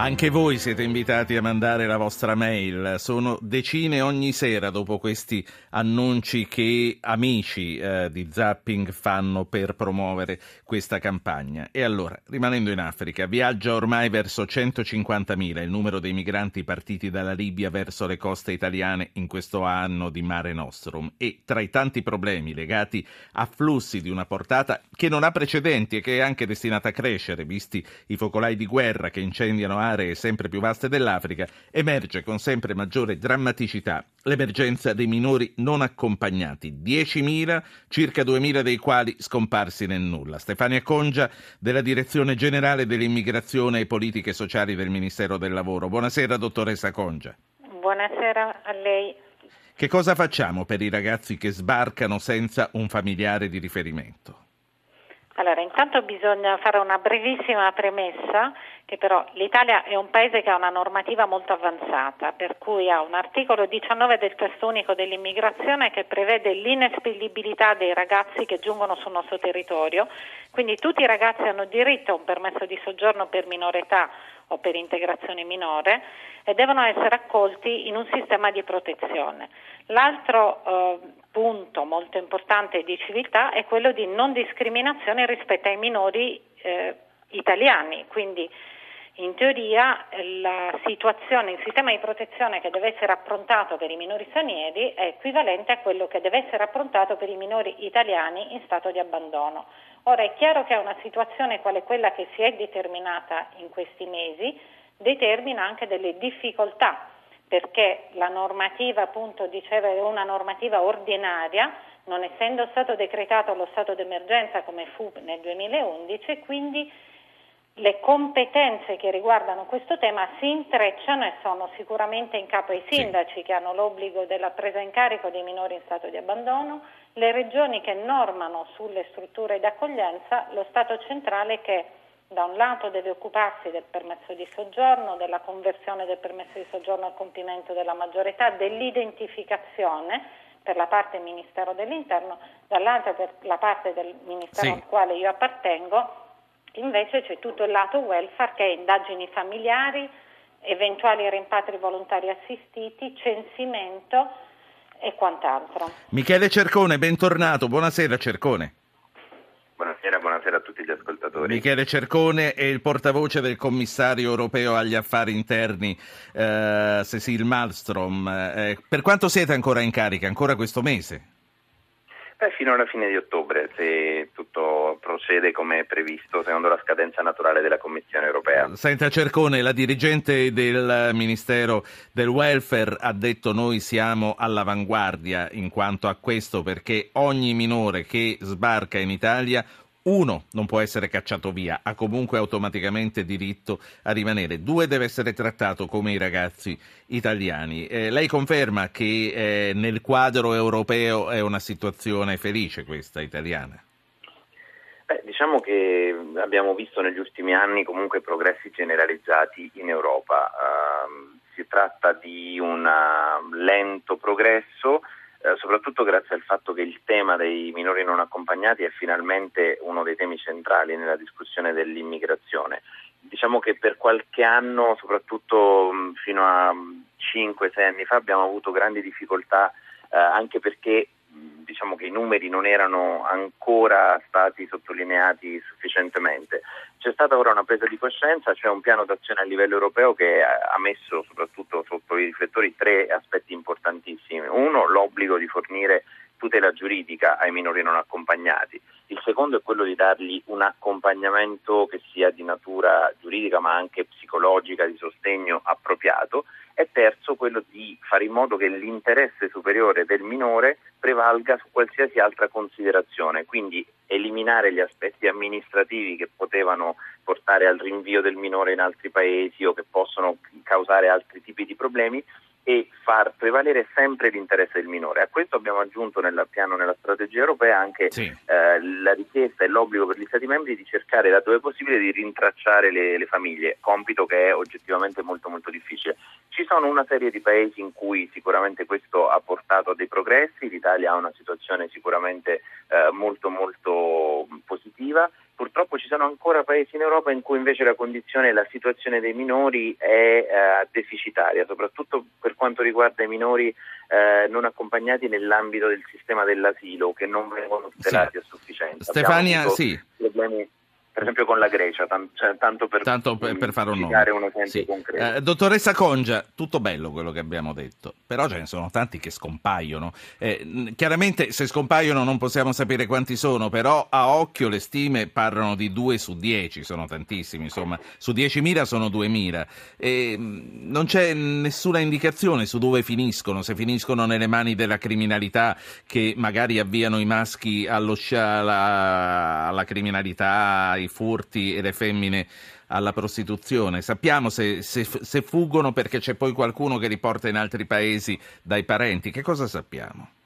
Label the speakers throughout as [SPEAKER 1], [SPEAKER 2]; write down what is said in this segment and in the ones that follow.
[SPEAKER 1] Anche voi siete invitati a mandare la vostra mail. Sono decine ogni sera dopo questi annunci che amici eh, di Zapping fanno per promuovere questa campagna. E allora, rimanendo in Africa, viaggia ormai verso 150.000 il numero dei migranti partiti dalla Libia verso le coste italiane in questo anno di Mare Nostrum. E tra i tanti problemi legati a flussi di una portata che non ha precedenti e che è anche destinata a crescere, visti i focolai di guerra che incendiano aree sempre più vaste dell'Africa, emerge con sempre maggiore drammaticità l'emergenza dei minori non accompagnati, 10.000, circa 2.000 dei quali scomparsi nel nulla. Stefania Congia della Direzione Generale dell'Immigrazione e Politiche Sociali del Ministero del Lavoro. Buonasera dottoressa Congia.
[SPEAKER 2] Buonasera a lei.
[SPEAKER 1] Che cosa facciamo per i ragazzi che sbarcano senza un familiare di riferimento?
[SPEAKER 2] Allora, intanto bisogna fare una brevissima premessa che però l'Italia è un paese che ha una normativa molto avanzata, per cui ha un articolo 19 del testo unico dell'immigrazione che prevede l'inespellibilità dei ragazzi che giungono sul nostro territorio, quindi tutti i ragazzi hanno diritto a un permesso di soggiorno per minore età o per integrazione minore e devono essere accolti in un sistema di protezione. L'altro eh, punto molto importante di civiltà è quello di non discriminazione rispetto ai minori eh, italiani, quindi in teoria la situazione, il sistema di protezione che deve essere approntato per i minori stranieri è equivalente a quello che deve essere approntato per i minori italiani in stato di abbandono. Ora è chiaro che una situazione quale quella che si è determinata in questi mesi determina anche delle difficoltà perché la normativa appunto diceva è una normativa ordinaria non essendo stato decretato lo stato d'emergenza come fu nel 2011 quindi le competenze che riguardano questo tema si intrecciano e sono sicuramente in capo ai sindaci sì. che hanno l'obbligo della presa in carico dei minori in stato di abbandono, le regioni che normano sulle strutture d'accoglienza, lo Stato centrale che da un lato deve occuparsi del permesso di soggiorno, della conversione del permesso di soggiorno al compimento della maggiore età, dell'identificazione per la parte Ministero dell'Interno, dall'altra per la parte del Ministero sì. al quale io appartengo Invece c'è tutto il lato welfare che è indagini familiari, eventuali rimpatri volontari assistiti, censimento e quant'altro.
[SPEAKER 1] Michele Cercone, bentornato. Buonasera Cercone.
[SPEAKER 3] Buonasera, buonasera a tutti gli ascoltatori.
[SPEAKER 1] Michele Cercone è il portavoce del commissario europeo agli affari interni eh, Cecil Malmström. Eh, per quanto siete ancora in carica? Ancora questo mese?
[SPEAKER 3] Beh, fino alla fine di ottobre, se tutto procede come previsto, secondo la scadenza naturale della Commissione europea.
[SPEAKER 1] Senta Cercone, la dirigente del Ministero del Welfare ha detto noi siamo all'avanguardia in quanto a questo perché ogni minore che sbarca in Italia uno, non può essere cacciato via, ha comunque automaticamente diritto a rimanere. Due, deve essere trattato come i ragazzi italiani. Eh, lei conferma che eh, nel quadro europeo è una situazione felice questa italiana?
[SPEAKER 3] Beh, diciamo che abbiamo visto negli ultimi anni comunque progressi generalizzati in Europa. Uh, si tratta di un lento progresso eh, soprattutto grazie al fatto che il tema dei minori non accompagnati è finalmente uno dei temi centrali nella discussione dell'immigrazione. Diciamo che per qualche anno, soprattutto mh, fino a 5-6 anni fa, abbiamo avuto grandi difficoltà eh, anche perché diciamo che i numeri non erano ancora stati sottolineati sufficientemente. C'è stata ora una presa di coscienza, c'è un piano d'azione a livello europeo che ha messo soprattutto sotto i riflettori tre aspetti importantissimi. Uno, l'obbligo di fornire tutela giuridica ai minori non accompagnati. Il secondo è quello di dargli un accompagnamento che sia di natura giuridica ma anche psicologica, di sostegno appropriato. E terzo quello di fare in modo che l'interesse superiore del minore prevalga su qualsiasi altra considerazione, quindi eliminare gli aspetti amministrativi che potevano portare al rinvio del minore in altri paesi o che possono causare altri tipi di problemi e far prevalere sempre l'interesse del minore. A questo abbiamo aggiunto nel piano, nella strategia europea anche sì. eh, la richiesta e l'obbligo per gli Stati membri di cercare laddove possibile di rintracciare le, le, famiglie, compito che è oggettivamente molto molto difficile. Ci sono una serie di paesi in cui sicuramente questo ha portato a dei progressi, l'Italia ha una situazione sicuramente eh, molto molto positiva purtroppo ci sono ancora paesi in Europa in cui invece la condizione e la situazione dei minori è eh, deficitaria, soprattutto per quanto riguarda i minori eh, non accompagnati nell'ambito del sistema dell'asilo che non vengono tutelati sì. a sufficienza.
[SPEAKER 1] Stefania, sì.
[SPEAKER 3] Problemi per esempio con la Grecia, tam- cioè, tanto per,
[SPEAKER 1] tanto per, per fare un nome.
[SPEAKER 3] un esempio sì. concreto.
[SPEAKER 1] Eh, dottoressa Congia, tutto bello quello che abbiamo detto, però ce ne sono tanti che scompaiono. Eh, chiaramente se scompaiono non possiamo sapere quanti sono, però a occhio le stime parlano di 2 su 10, sono tantissimi, insomma, su 10.000 sono 2.000. E non c'è nessuna indicazione su dove finiscono, se finiscono nelle mani della criminalità che magari avviano i maschi allo, alla, alla criminalità, ai furti e le femmine alla prostituzione. Sappiamo se, se, se fuggono perché c'è poi qualcuno che li porta in altri paesi dai parenti. Che cosa sappiamo?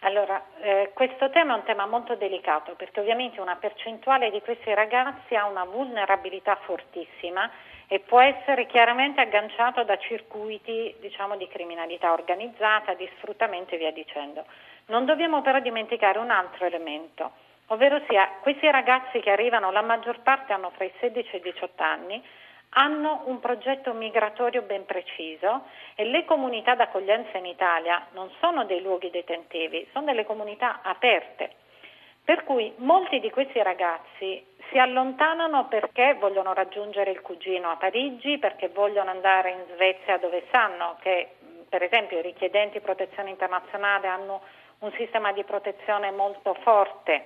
[SPEAKER 2] Allora, eh, questo tema è un tema molto delicato perché ovviamente una percentuale di questi ragazzi ha una vulnerabilità fortissima e può essere chiaramente agganciato da circuiti diciamo, di criminalità organizzata, di sfruttamento e via dicendo. Non dobbiamo però dimenticare un altro elemento ovvero sia questi ragazzi che arrivano, la maggior parte hanno fra i 16 e i 18 anni, hanno un progetto migratorio ben preciso e le comunità d'accoglienza in Italia non sono dei luoghi detentivi, sono delle comunità aperte. Per cui molti di questi ragazzi si allontanano perché vogliono raggiungere il cugino a Parigi, perché vogliono andare in Svezia dove sanno che per esempio i richiedenti protezione internazionale hanno un sistema di protezione molto forte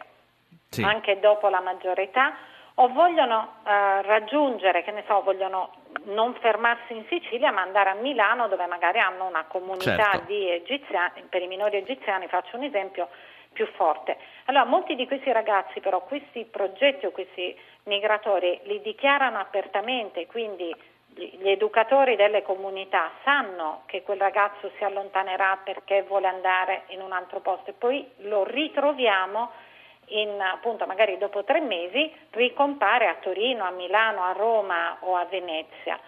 [SPEAKER 2] sì. anche dopo la maggiore età, o vogliono eh, raggiungere, che ne so, vogliono non fermarsi in Sicilia ma andare a Milano dove magari hanno una comunità certo. di egiziani, per i minori egiziani faccio un esempio, più forte. Allora molti di questi ragazzi però questi progetti o questi migratori li dichiarano apertamente, quindi gli educatori delle comunità sanno che quel ragazzo si allontanerà perché vuole andare in un altro posto e poi lo ritroviamo in, appunto magari dopo tre mesi ricompare a Torino, a Milano, a Roma o a Venezia.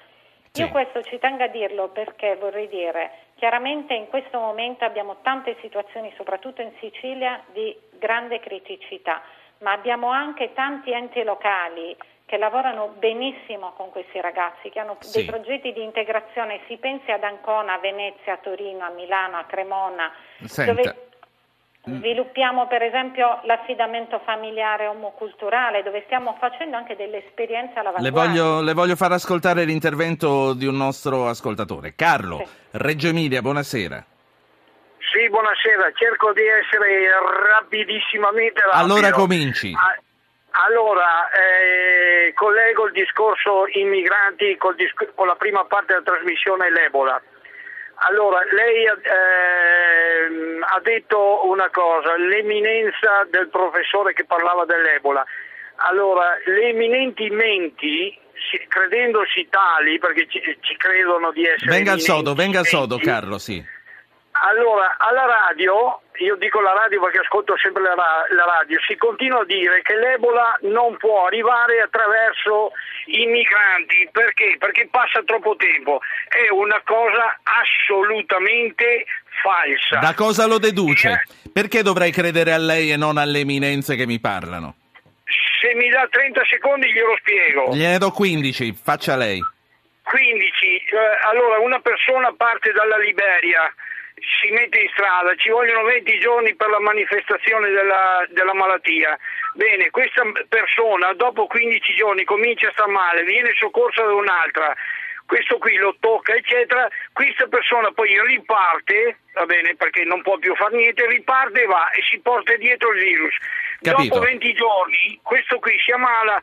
[SPEAKER 2] Sì. Io questo ci tengo a dirlo perché vorrei dire, chiaramente in questo momento abbiamo tante situazioni, soprattutto in Sicilia, di grande criticità, ma abbiamo anche tanti enti locali che lavorano benissimo con questi ragazzi, che hanno sì. dei progetti di integrazione, si pensi ad Ancona, a Venezia, a Torino, a Milano, a Cremona, Senta. dove. Sviluppiamo per esempio l'affidamento familiare omoculturale dove stiamo facendo anche delle esperienze all'avanguardia.
[SPEAKER 1] Le voglio, le voglio far ascoltare l'intervento di un nostro ascoltatore. Carlo, sì. Reggio Emilia, buonasera.
[SPEAKER 4] Sì, buonasera, cerco di essere rapidissimamente rapido.
[SPEAKER 1] Allora cominci.
[SPEAKER 4] Allora, eh, collego il discorso immigranti con, disc- con la prima parte della trasmissione l'Ebola. Allora, lei eh, ha detto una cosa, l'eminenza del professore che parlava dell'Ebola. Allora, le eminenti menti, credendosi tali, perché ci, ci credono di essere...
[SPEAKER 1] Venga al sodo, venga al sodo, Carlo, sì.
[SPEAKER 4] Allora, alla radio, io dico la radio perché ascolto sempre la, la, radio, si continua a dire che l'Ebola non può arrivare attraverso i migranti, perché? Perché passa troppo tempo, è una cosa assolutamente falsa.
[SPEAKER 1] Da cosa lo deduce? Eh, perché dovrei credere a lei e non alle eminenze che mi parlano?
[SPEAKER 4] Se mi dà 30 secondi glielo spiego.
[SPEAKER 1] Gliene do 15, faccia lei.
[SPEAKER 4] 15, eh, allora una persona parte dalla Liberia si mette in strada, ci vogliono 20 giorni per la manifestazione della, della, malattia. Bene, questa persona dopo 15 giorni comincia a star male, viene soccorsa da un'altra, questo qui lo tocca, eccetera, questa persona poi riparte, va bene, perché non può più fare niente, riparte e va e si porta dietro il virus.
[SPEAKER 1] Capito.
[SPEAKER 4] Dopo 20 giorni questo qui si ammala,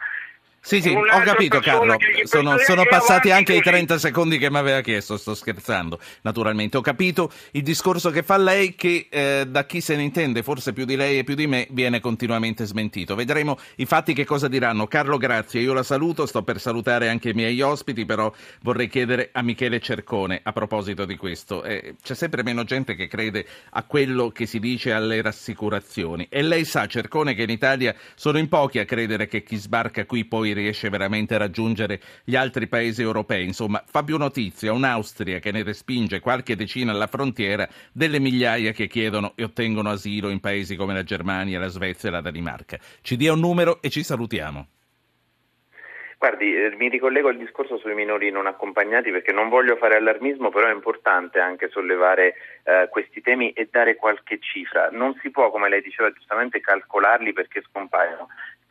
[SPEAKER 1] sì, sì, ho capito Carlo, sono, sono passati anche i 30 secondi che mi aveva chiesto, sto scherzando naturalmente. Ho capito il discorso che fa lei che eh, da chi se ne intende, forse più di lei e più di me, viene continuamente smentito. Vedremo i fatti che cosa diranno. Carlo, grazie, io la saluto, sto per salutare anche i miei ospiti, però vorrei chiedere a Michele Cercone a proposito di questo. Eh, c'è sempre meno gente che crede a quello che si dice alle rassicurazioni e lei sa, Cercone, che in Italia sono in pochi a credere che chi sbarca qui poi riesce veramente a raggiungere gli altri paesi europei. Insomma, fa più notizia un'Austria che ne respinge qualche decina alla frontiera delle migliaia che chiedono e ottengono asilo in paesi come la Germania, la Svezia e la Danimarca. Ci dia un numero e ci salutiamo.
[SPEAKER 3] Guardi, eh, mi ricollego al discorso sui minori non accompagnati perché non voglio fare allarmismo, però è importante anche sollevare eh, questi temi e dare qualche cifra. Non si può, come lei diceva giustamente, calcolarli perché scompaiono.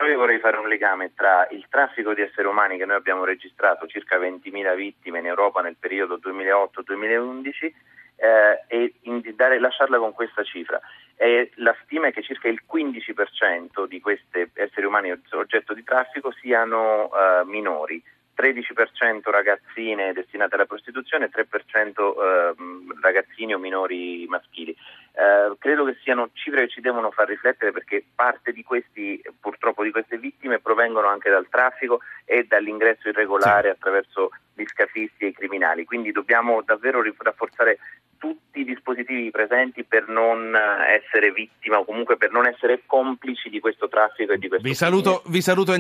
[SPEAKER 3] Io vorrei fare un legame tra il traffico di esseri umani che noi abbiamo registrato, circa 20.000 vittime in Europa nel periodo 2008-2011, eh, e dare, lasciarla con questa cifra. E la stima è che circa il 15% di questi esseri umani oggetto di traffico siano uh, minori, 13% ragazzine destinate alla prostituzione e 3% eh, ragazzini o minori maschili. Eh, credo che siano cifre che ci devono far riflettere perché parte di questi, purtroppo di queste vittime provengono anche dal traffico e dall'ingresso irregolare sì. attraverso gli scafisti e i criminali. Quindi dobbiamo davvero rafforzare tutti i dispositivi presenti per non essere vittima o comunque per non essere complici di questo traffico e di questo
[SPEAKER 1] vi saluto, vi saluto